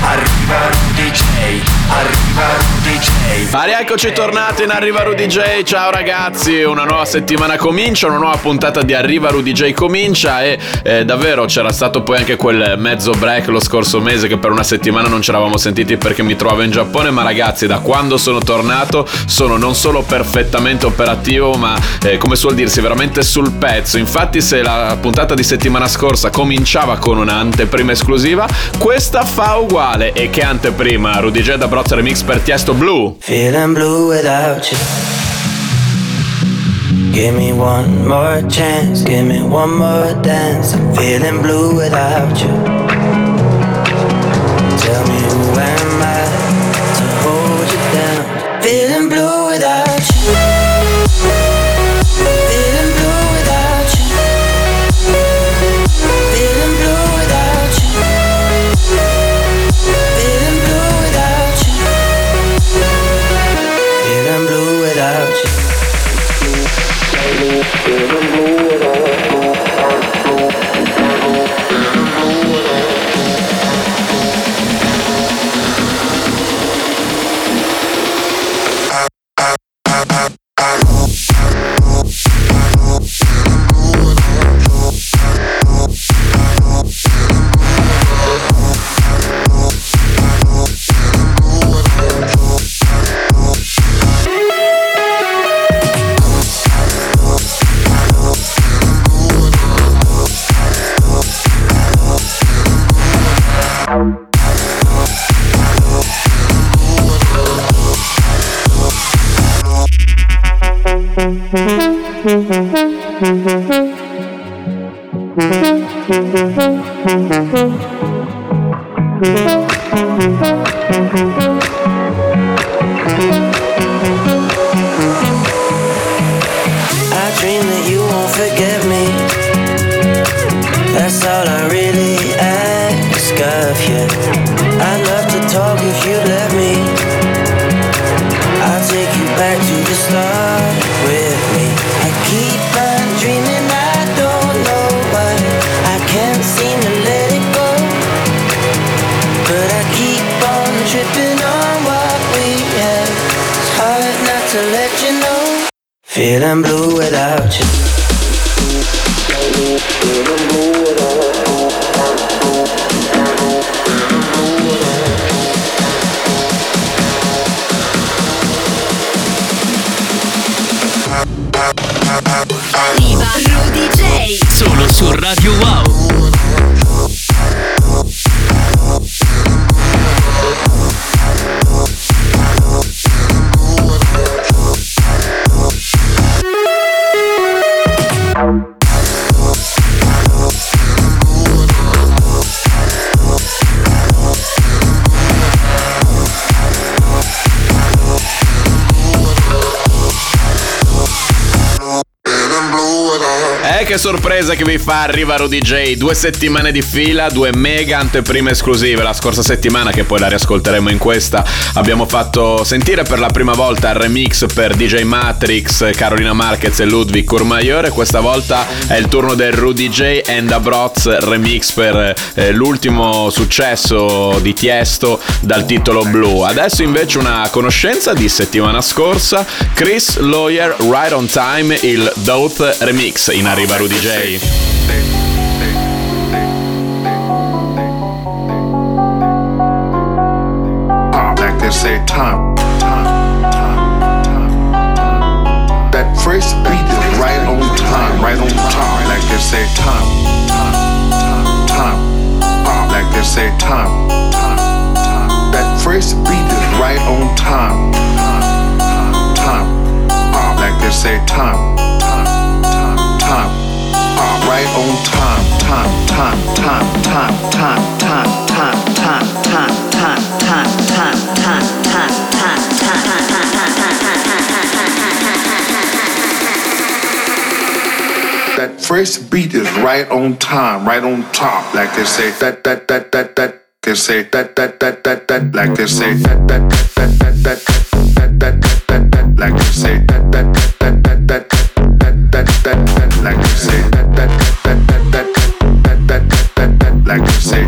arriva Rudy arriva Rudy J. Ah, rieccoci tornati in Arriva Rudy J, ciao ragazzi, una nuova settimana comincia, una nuova puntata di Arriva Rudy J comincia e eh, davvero c'era stato poi anche quel mezzo break lo scorso mese che per una settimana non ci eravamo sentiti perché mi trovavo in Giappone, ma ragazzi da quando sono tornato sono non solo perfettamente operativo, ma eh, come suol dirsi veramente sul pezzo. Infatti se la puntata di settimana scorsa cominciava con un'anteprima esclusiva, questa fa uguale. E che anteprima? Rudy J da Brozza Remix per Tiesto Blue. Feeling blue without you. Give me one more chance, give me one more dance. I'm feeling blue without you. Rudy J. Solo su Radio Wow. Sorpresa che vi fa Arriva Rudy J. Due settimane di fila, due mega anteprime esclusive. La scorsa settimana, che poi la riascolteremo in questa, abbiamo fatto sentire per la prima volta il remix per DJ Matrix, Carolina Marquez e Ludwig Courmayeur. Questa volta è il turno del Rudy J and Abroz remix per eh, l'ultimo successo di Tiesto dal titolo Blue. Adesso invece una conoscenza di settimana scorsa, Chris Lawyer Right on Time, il Doubt remix in arriva Rudy J. Ah, like they say, time, time, time, time. That first beat is right on time, right on time. Like they say, time, time, time, time. Ah, like they say, time, time, time. That first beat is right on time, time, time, time. Ah, like they say, time, time, time, time right on time, time, time, time, time, time, time, time, time, time, time, time, time, time, time, time, time, That first beat is right on time, right on top. Like they say that that that that that they say that that that that that like they say that that that that that that that that that like they say that that that that that that that that that like they say like I say.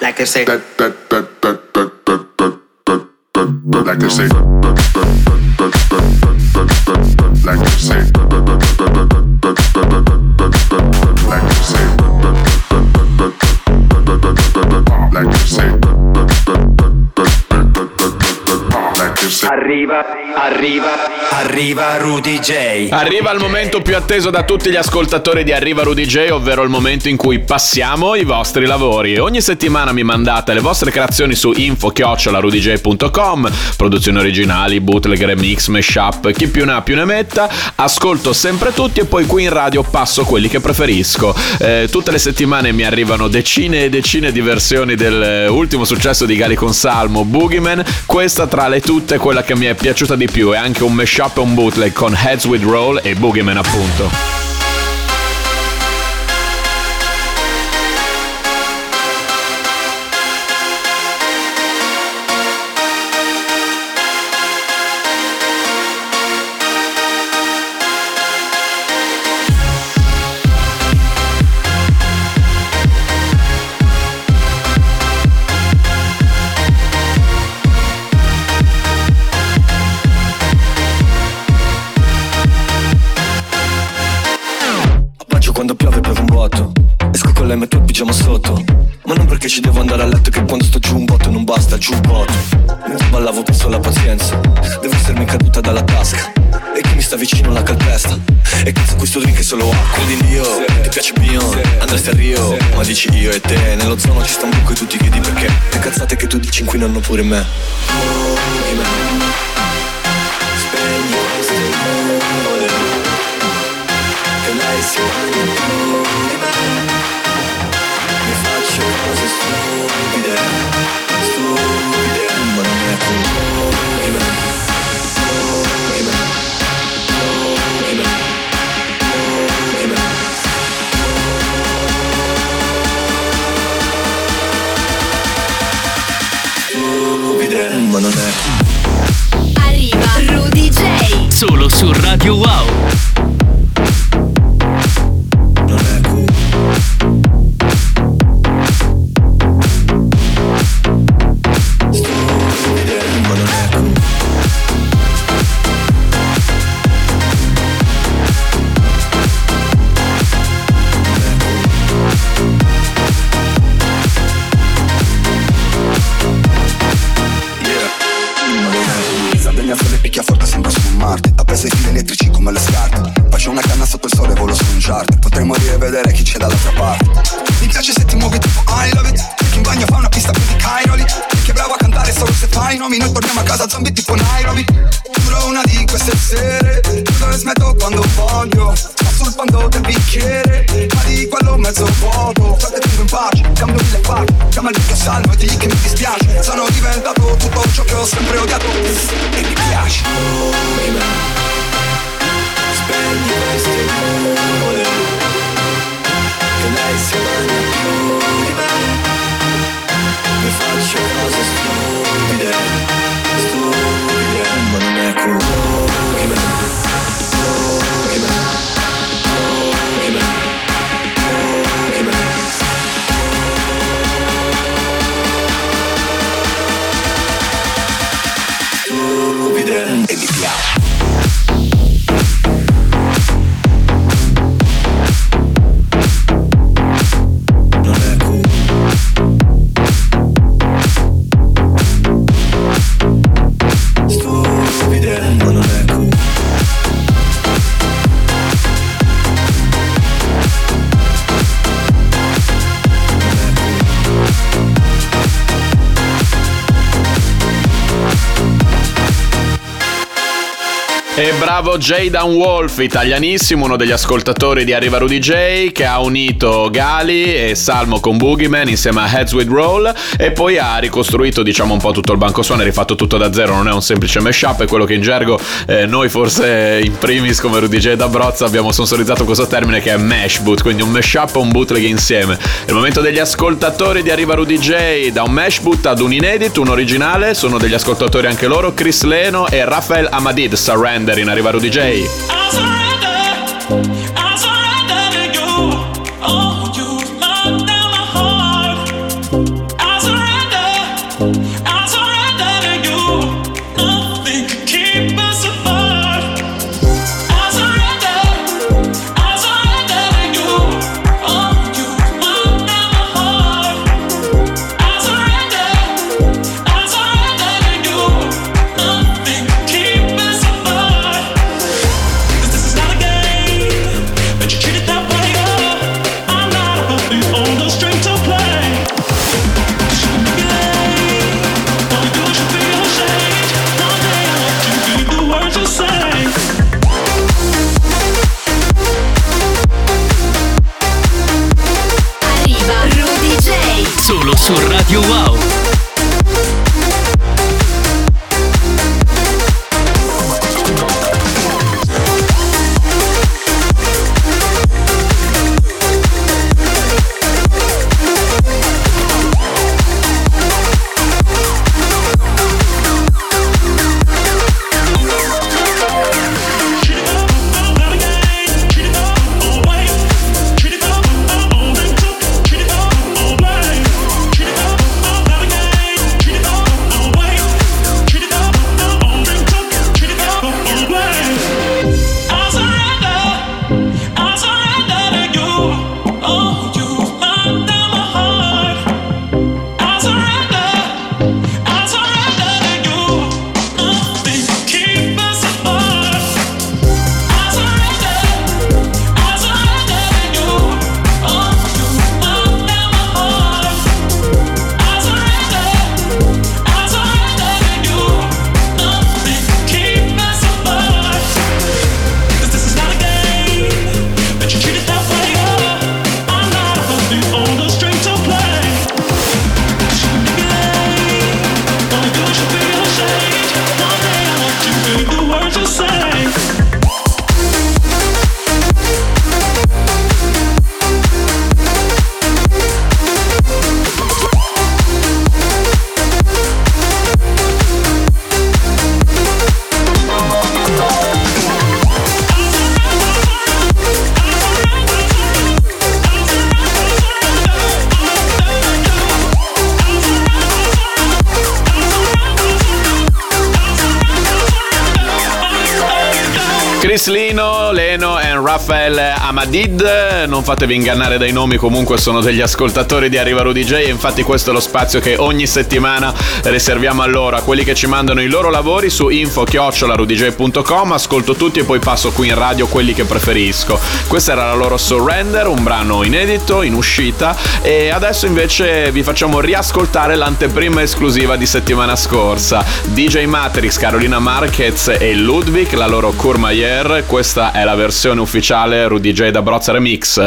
like they say like they say arriba. Arriva Rudy J. Arriva il momento più atteso da tutti gli ascoltatori di Arriva Rudy J, ovvero il momento in cui passiamo i vostri lavori. Ogni settimana mi mandate le vostre creazioni su info-rudyj.com, produzioni originali, bootleg, remix, mashup, chi più ne ha più ne metta. Ascolto sempre tutti e poi qui in radio passo quelli che preferisco. Eh, tutte le settimane mi arrivano decine e decine di versioni dell'ultimo eh, successo di Gali con Salmo, Boogeyman. Questa tra le tutte è quella che mi è piaciuta di più, è anche un mashup mashup e un bootleg con Heads with Roll e Boogeyman appunto. non pure me bravo Jaydan Wolf, italianissimo, uno degli ascoltatori di Arriva Rudy J, che ha unito Gali e Salmo con Boogeyman insieme a Heads with Roll e poi ha ricostruito diciamo un po' tutto il banco suono, ha rifatto tutto da zero, non è un semplice mashup, è quello che in gergo eh, noi forse in primis come Rudy J da Brozza abbiamo sponsorizzato questo termine che è mash boot, quindi un mashup o un bootleg insieme. È il momento degli ascoltatori di Arriva Rudy J, da un mash boot ad un inedit, un originale, sono degli ascoltatori anche loro, Chris Leno e Rafael Amadid, Surrender in Arriva Rudy J. Rafael Amadid. Non fatevi ingannare dai nomi, comunque sono degli ascoltatori di Arriva Rudy J. Infatti questo è lo spazio che ogni settimana riserviamo a loro, a quelli che ci mandano i loro lavori su info-rudyj.com. Ascolto tutti e poi passo qui in radio quelli che preferisco. Questa era la loro Surrender, un brano inedito, in uscita. E adesso invece vi facciamo riascoltare l'anteprima esclusiva di settimana scorsa. DJ Matrix, Carolina Marquez e Ludwig, la loro Courmayeur. Questa è la versione ufficiale Rudy J da Brozza Remix.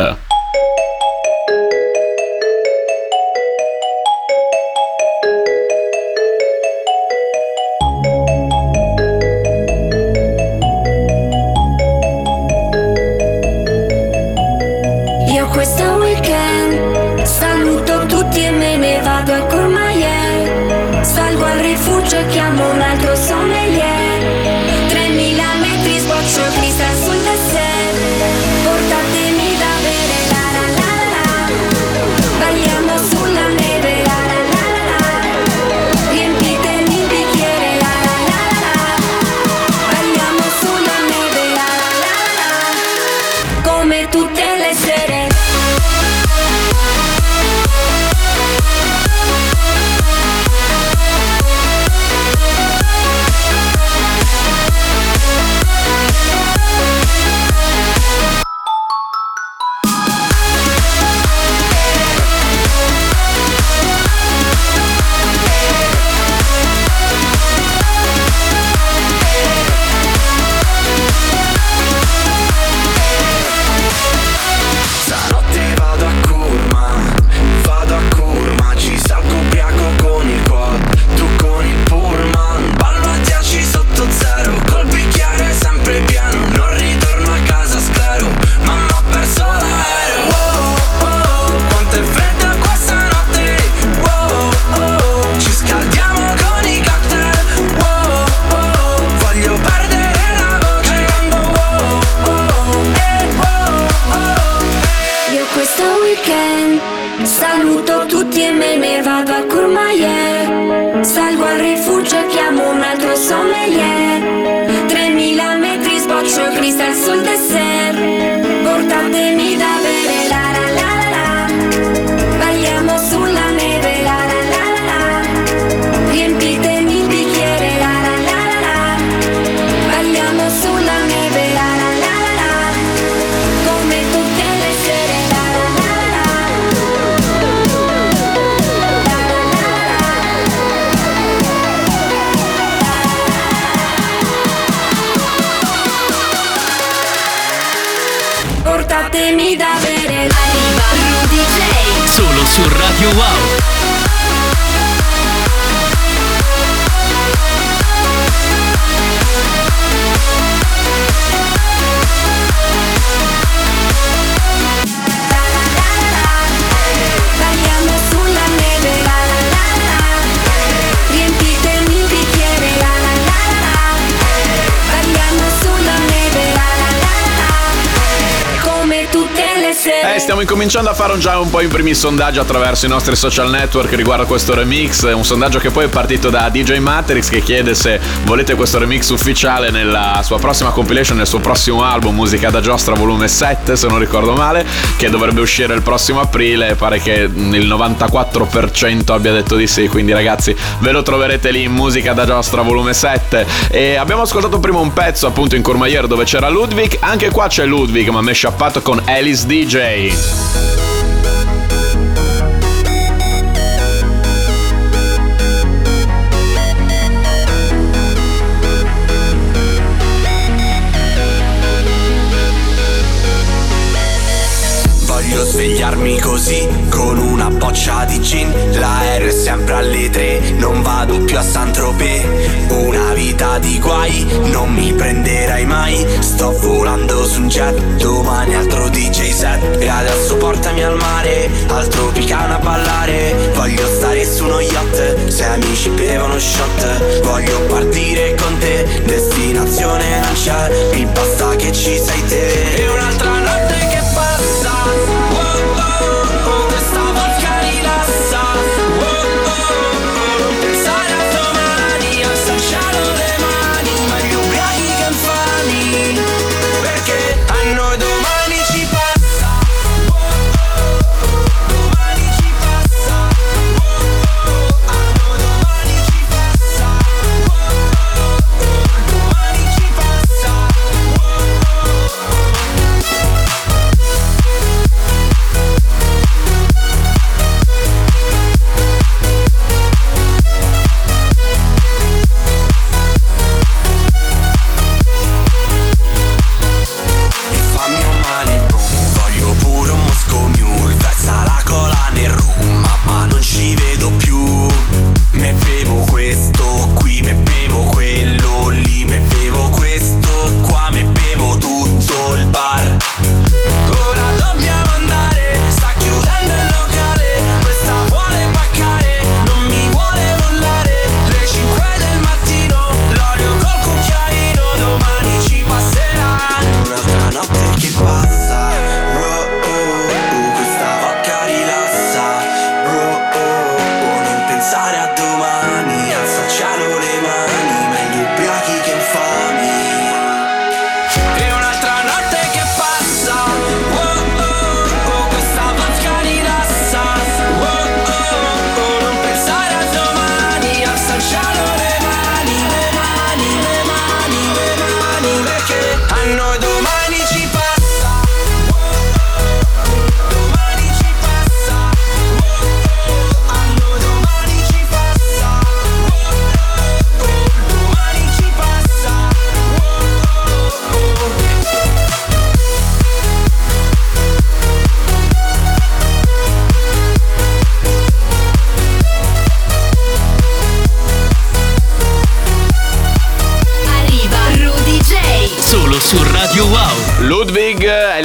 Eh, stiamo incominciando a fare già un po' i primi sondaggi attraverso i nostri social network riguardo a questo remix. Un sondaggio che poi è partito da DJ Matrix che chiede se volete questo remix ufficiale nella sua prossima compilation, nel suo prossimo album, Musica da Giostra volume 7, se non ricordo male, che dovrebbe uscire il prossimo aprile. Pare che il 94% abbia detto di sì. Quindi, ragazzi, ve lo troverete lì in Musica da Giostra volume 7. E abbiamo ascoltato prima un pezzo appunto in Courmayeur dove c'era Ludwig. Anche qua c'è Ludwig, ma mashappato con Alice DJ. Voglio così con una boccia di gin L'aereo è sempre alle tre, non vado più a Saint-Tropez. Una vita di guai, non mi prenderai mai. Sto volando su un jet, domani altro DJ set. E adesso portami al mare, al Tropicana a ballare. Voglio stare su uno yacht, se amici bevono shot. Voglio partire con te, destinazione non c'è. Mi basta che ci sei te. E un'altra notte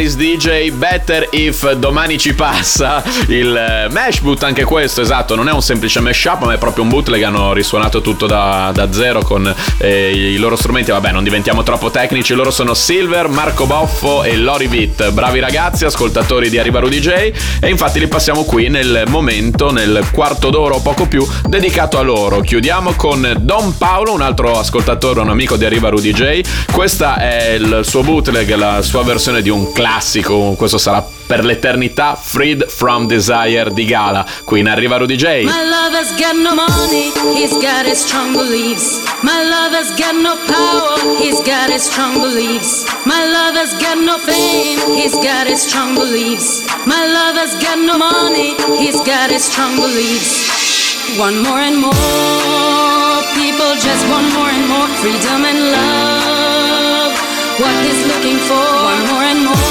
90s DJ Better If Domani ci passa. Il eh, mash boot, anche questo, esatto, non è un semplice mashup, ma è proprio un bootleg. Hanno risuonato tutto da, da zero con eh, i loro strumenti. Vabbè, non diventiamo troppo tecnici. Loro sono Silver, Marco Boffo e Lori Vitt. Bravi ragazzi, ascoltatori di Arriva Rudy J. E infatti li passiamo qui nel momento, nel quarto d'ora o poco più, dedicato a loro. Chiudiamo con Don Paolo, un altro ascoltatore, un amico di Arriva Rudy J. Questa è il suo bootleg, la sua versione di un classico. Questo sarà per l'eternità Freed from Desire di Gala. Qui in Arriva Rudy J. My lover's got no money, he's got his strong beliefs. My lover's got no power, he's got his strong beliefs. My lover's got no fame, he's got his strong beliefs. My lover's got no money, he's got his strong beliefs. One more and more people just want more and more freedom and love. What he's looking for, one more and more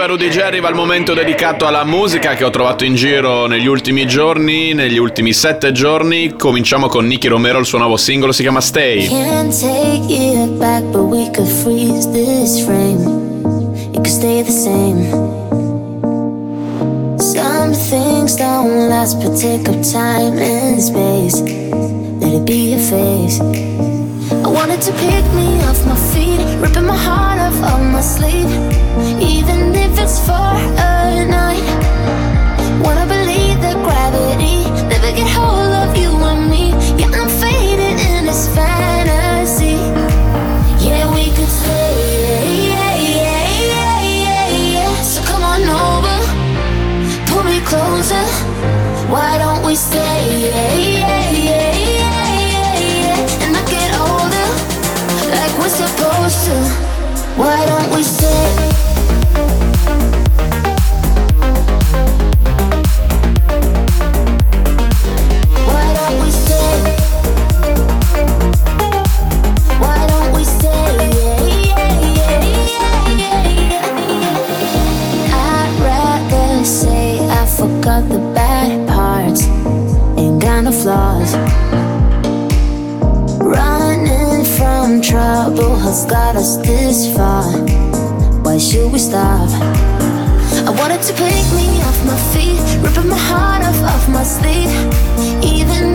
Arriva Rudy J arriva il momento dedicato alla musica che ho trovato in giro negli ultimi giorni, negli ultimi sette giorni. Cominciamo con Nicky Romero, il suo nuovo singolo si chiama Stay. Can't take it back, but we could freeze this frame. It could stay the same. Some things don't last, but take up time and space. Let it be your face. I wanted to pick me off my feet, ripping my heart even if it's for a night. Wanna believe that gravity never get hold of you and me. Yeah, I'm in this fantasy. Yeah, we could. Yeah, yeah, yeah, yeah, yeah. So come on over, pull me closer. Why don't we stay? Yeah, yeah, yeah, yeah, yeah, yeah. And get older, like we're supposed to. Why don't we stay? Has got us this far. Why should we stop? I wanted to pick me off my feet, ripping my heart off of my sleeve, even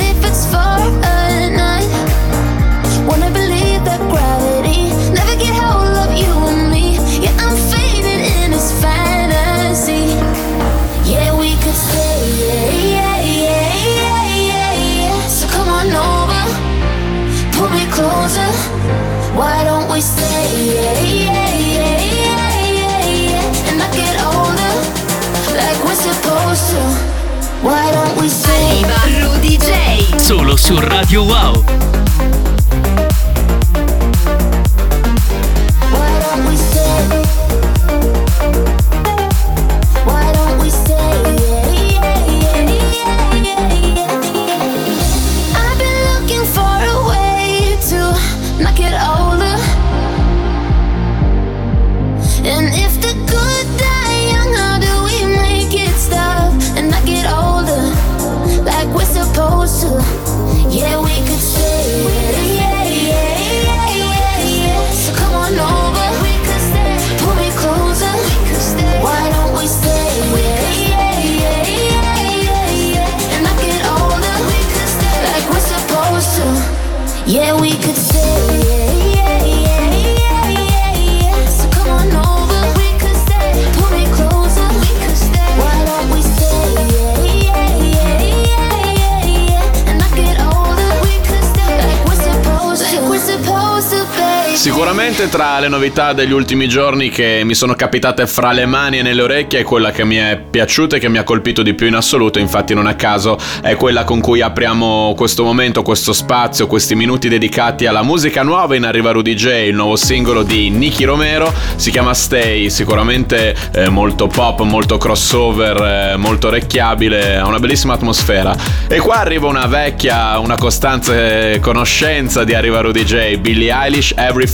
Sicuramente tra le novità degli ultimi giorni che mi sono capitate fra le mani e nelle orecchie è quella che mi è piaciuta e che mi ha colpito di più in assoluto, infatti non a caso è quella con cui apriamo questo momento, questo spazio, questi minuti dedicati alla musica nuova in Arriva Rudy J, il nuovo singolo di Nicky Romero, si chiama Stay, sicuramente eh, molto pop, molto crossover, eh, molto orecchiabile, ha una bellissima atmosfera. E qua arriva una vecchia, una costante conoscenza di Arriva Rudy J, Billie Eilish, Everything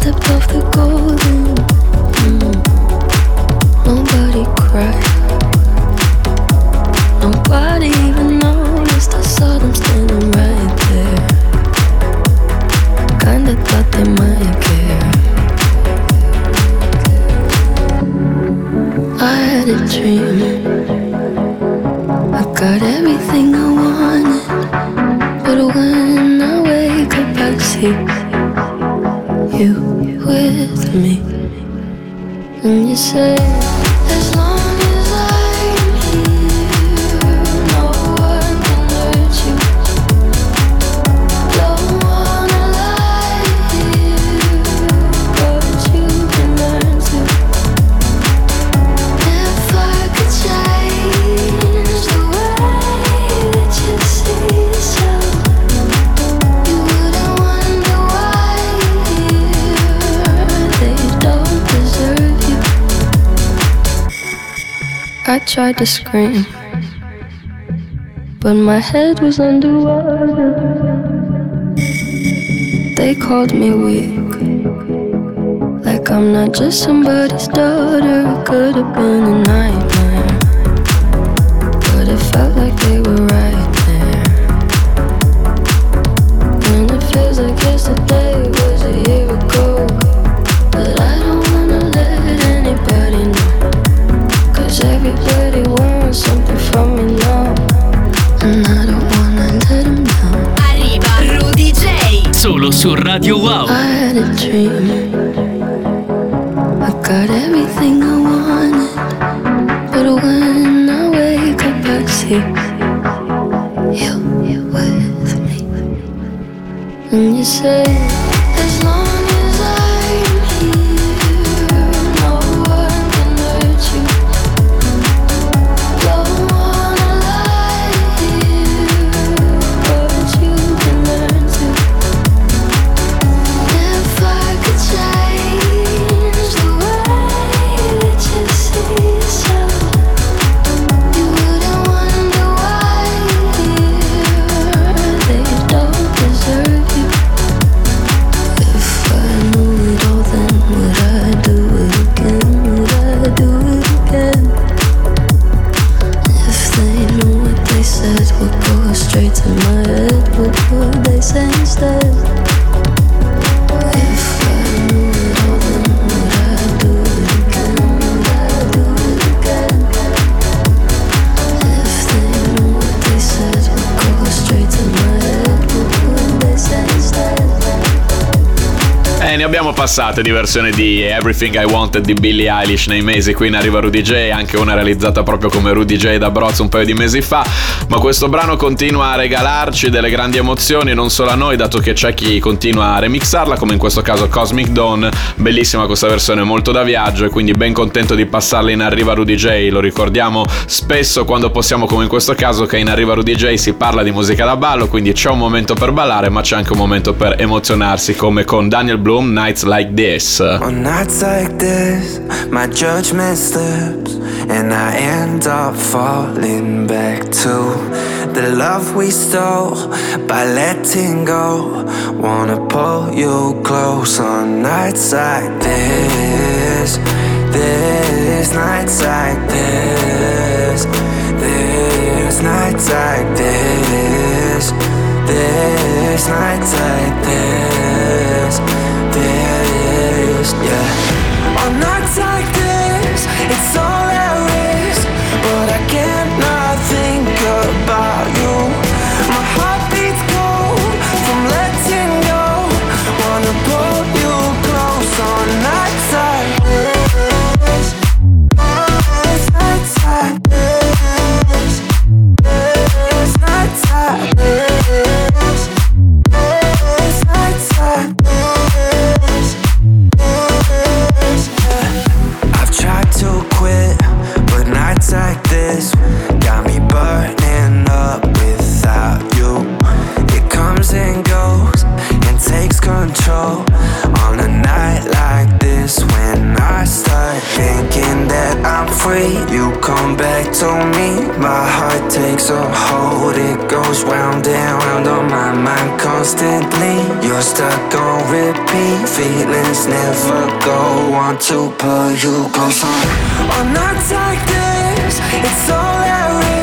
Stepped off the golden. Nobody cried. Nobody even noticed. I saw standing right there. Kinda thought they might care. I had a dream. I got everything I wanted. But when I wake up, I see with me. And you say, I tried to scream, but my head was underwater. They called me weak, like I'm not just somebody's daughter. Could have been a nightmare, Solo su Radio Wow. I had a dream. I got everything I wanted. But when I wake up, I see you with me. And you say, as long passate di versioni di Everything I Wanted di Billie Eilish nei mesi qui in arriva Rudy J, anche una realizzata proprio come Rudy J da Brozzo un paio di mesi fa, ma questo brano continua a regalarci delle grandi emozioni non solo a noi, dato che c'è chi continua a remixarla, come in questo caso Cosmic Dawn, bellissima questa versione molto da viaggio e quindi ben contento di passarla in arriva Rudy J, lo ricordiamo spesso quando possiamo come in questo caso che in arriva Rudy J si parla di musica da ballo, quindi c'è un momento per ballare, ma c'è anche un momento per emozionarsi come con Daniel Bloom Nights Like This. Uh. On nights like this, my judgment slips, and I end up falling back to the love we stole by letting go. Wanna pull you close on nights like this. This nights like this. This nights like this. This nights like this. This, yeah. On nights constantly. You're stuck on repeat, feelings never go. Want to pull you close on. On nights like this, it's all at risk,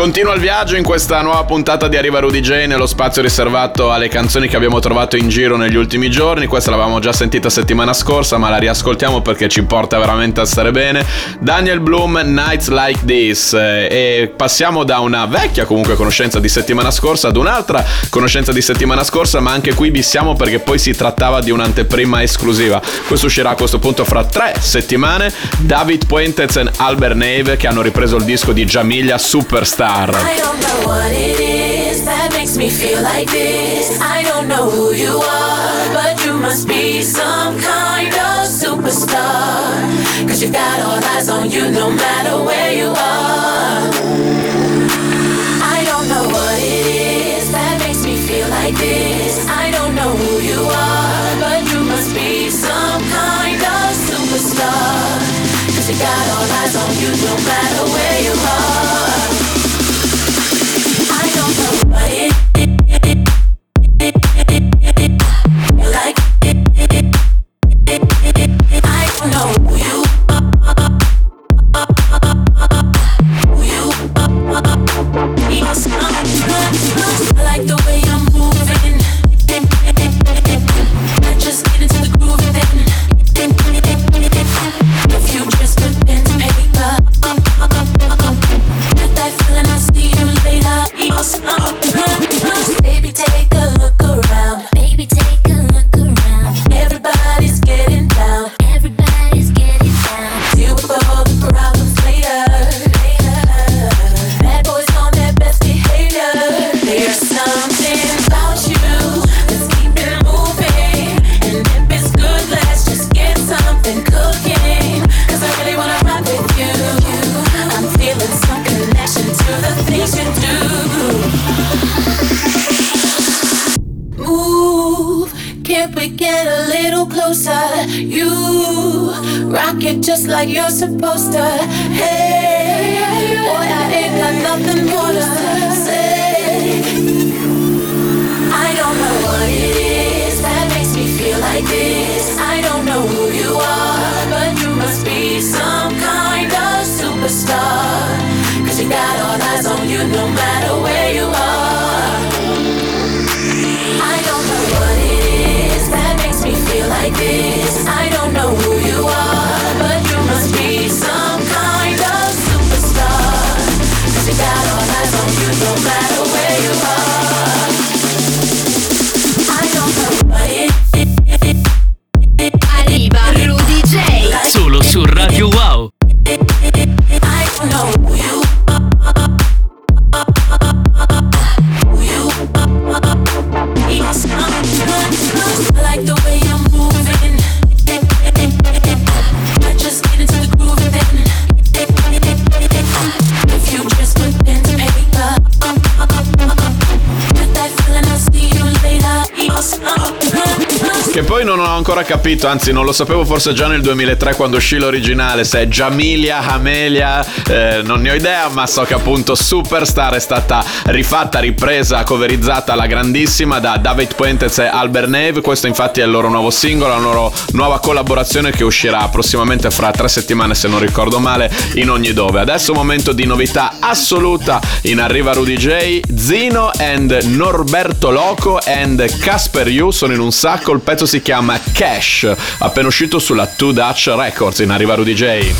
continua il viaggio in questa nuova puntata di Arriva Rudy J nello spazio riservato alle canzoni che abbiamo trovato in giro negli ultimi giorni. Questa l'avevamo già sentita settimana scorsa, ma la riascoltiamo perché ci porta veramente a stare bene. Daniel Bloom, Nights Like This. Eh, E passiamo da una vecchia comunque conoscenza di settimana scorsa ad un'altra conoscenza di settimana scorsa, ma anche qui bissiamo perché poi si trattava di un'anteprima esclusiva. Questo uscirà a questo punto fra tre settimane. David Puentez e Albert Nave che hanno ripreso il disco di Jamila Superstar. I don't know what it is that makes me feel like this. I don't know who you are, but you must be some kind of superstar. Cause you got all eyes on you no matter where you are. I don't know what it is that makes me feel like this. I don't know who you are, but you must be some kind of superstar. Cause you got all eyes on you no matter little closer? You rock it just like you're supposed to. Hey, boy, I ain't got nothing more to say. I don't know what it is that makes me feel like this. I don't know who you are, but you must be some kind of superstar. Cause you got all eyes on you no matter where no matter capito, anzi non lo sapevo forse già nel 2003 quando uscì l'originale, se è Jamilia, Amelia, eh, non ne ho idea, ma so che appunto Superstar è stata rifatta, ripresa, coverizzata alla grandissima da David Puentes e Albert Neve. Questo infatti è il loro nuovo singolo, la loro nuova collaborazione che uscirà prossimamente fra tre settimane se non ricordo male in ogni dove. Adesso momento di novità assoluta in arriva Rudy J, Zino and Norberto Loco and Casper Yu sono in un sacco, il pezzo si chiama Cash, appena uscito sulla Two Dutch Records in arriva Rudy J.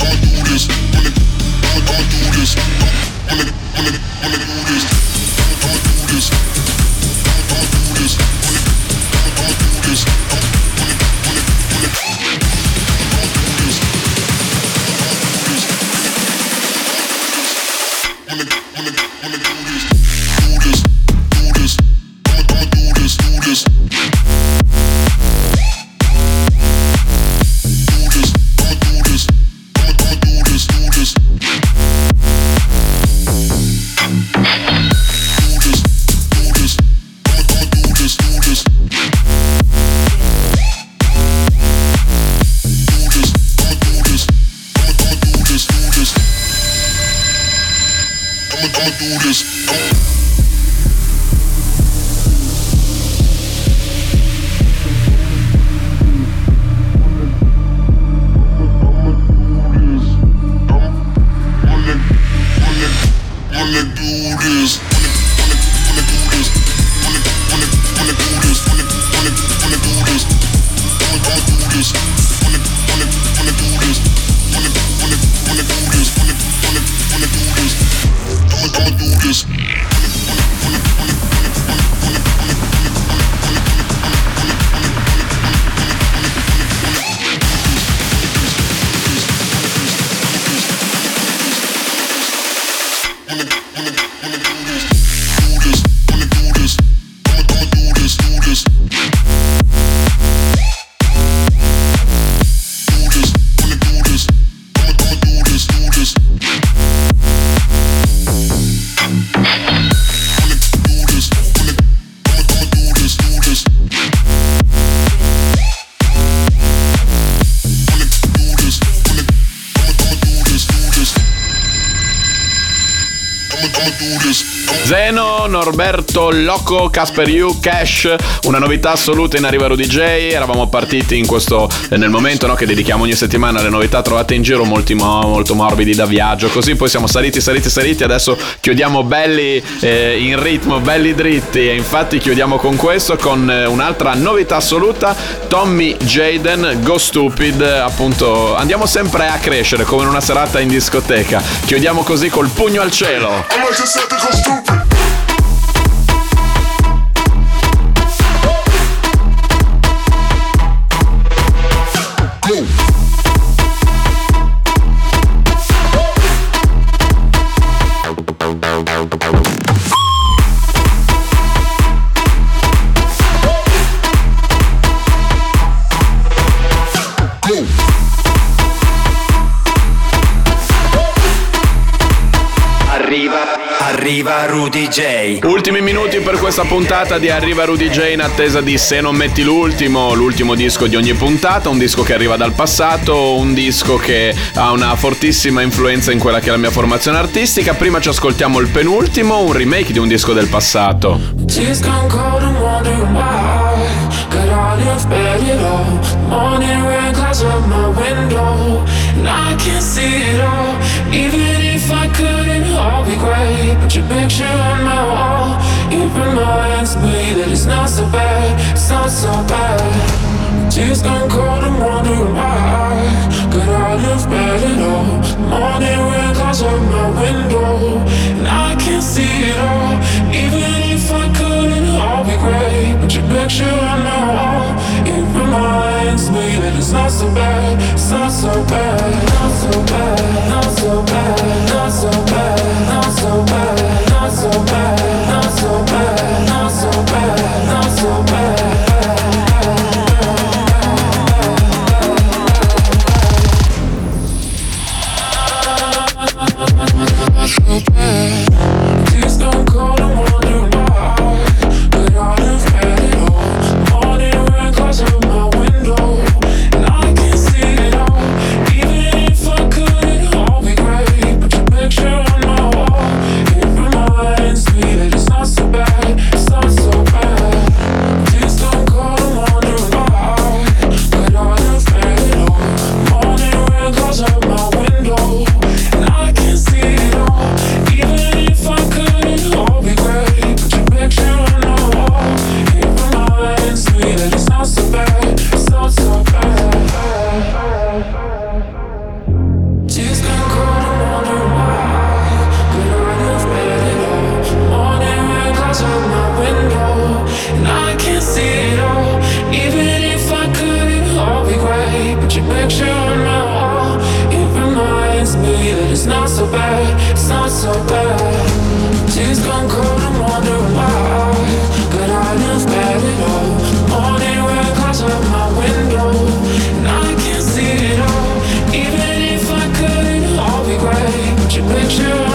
Zeno, Norberto, Loco, Casper U, Cash, una novità assoluta in arriva Rudy J. Eravamo partiti in questo, nel momento no, che dedichiamo ogni settimana alle novità trovate in giro, molti mo- molto morbidi da viaggio, così poi siamo saliti, saliti, saliti, adesso chiudiamo belli eh, in ritmo, belli dritti e infatti chiudiamo con questo, con eh, un'altra novità assoluta, Tommy Jaden, Go Stupid, appunto andiamo sempre a crescere come in una serata in discoteca, chiudiamo così col pugno al cielo. I like set the go stupid. Arriva Rudy J. Ultimi minuti per questa puntata di Arriva Rudy J in attesa di Se non metti l'ultimo, l'ultimo disco di ogni puntata, un disco che arriva dal passato, un disco che ha una fortissima influenza in quella che è la mia formazione artistica. Prima ci ascoltiamo il penultimo, un remake di un disco del passato. All? Morning rain clouds up my window And I can't see it all Even your picture on my wall. It reminds me that it's not so bad. It's not so bad. Tears come cold and wondering why. Could I live bad at all? Morning rain clouds up my window And I can't see it all. Even if I could it all be great But your picture on my wall. It reminds me that it's not so bad. It's not so bad. Not so bad. Not so bad picture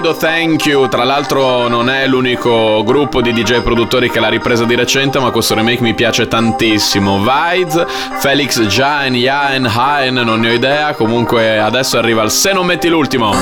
Guido Thank You, tra l'altro non è l'unico gruppo di DJ produttori che l'ha ripresa di recente, ma questo remake mi piace tantissimo. Vides, Felix Jain, Jain, Hain, non ne ho idea, comunque adesso arriva il Se non metti l'ultimo.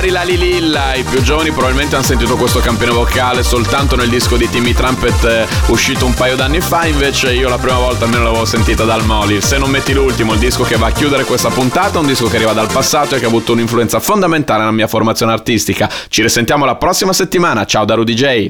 Fari la Lililla. I più giovani probabilmente hanno sentito questo campione vocale soltanto nel disco di Timmy Trumpet eh, uscito un paio d'anni fa, invece io la prima volta almeno l'avevo sentita dal Moli. Se non metti l'ultimo, il disco che va a chiudere questa puntata, un disco che arriva dal passato e che ha avuto un'influenza fondamentale nella mia formazione artistica. Ci risentiamo la prossima settimana. Ciao da Rudy J.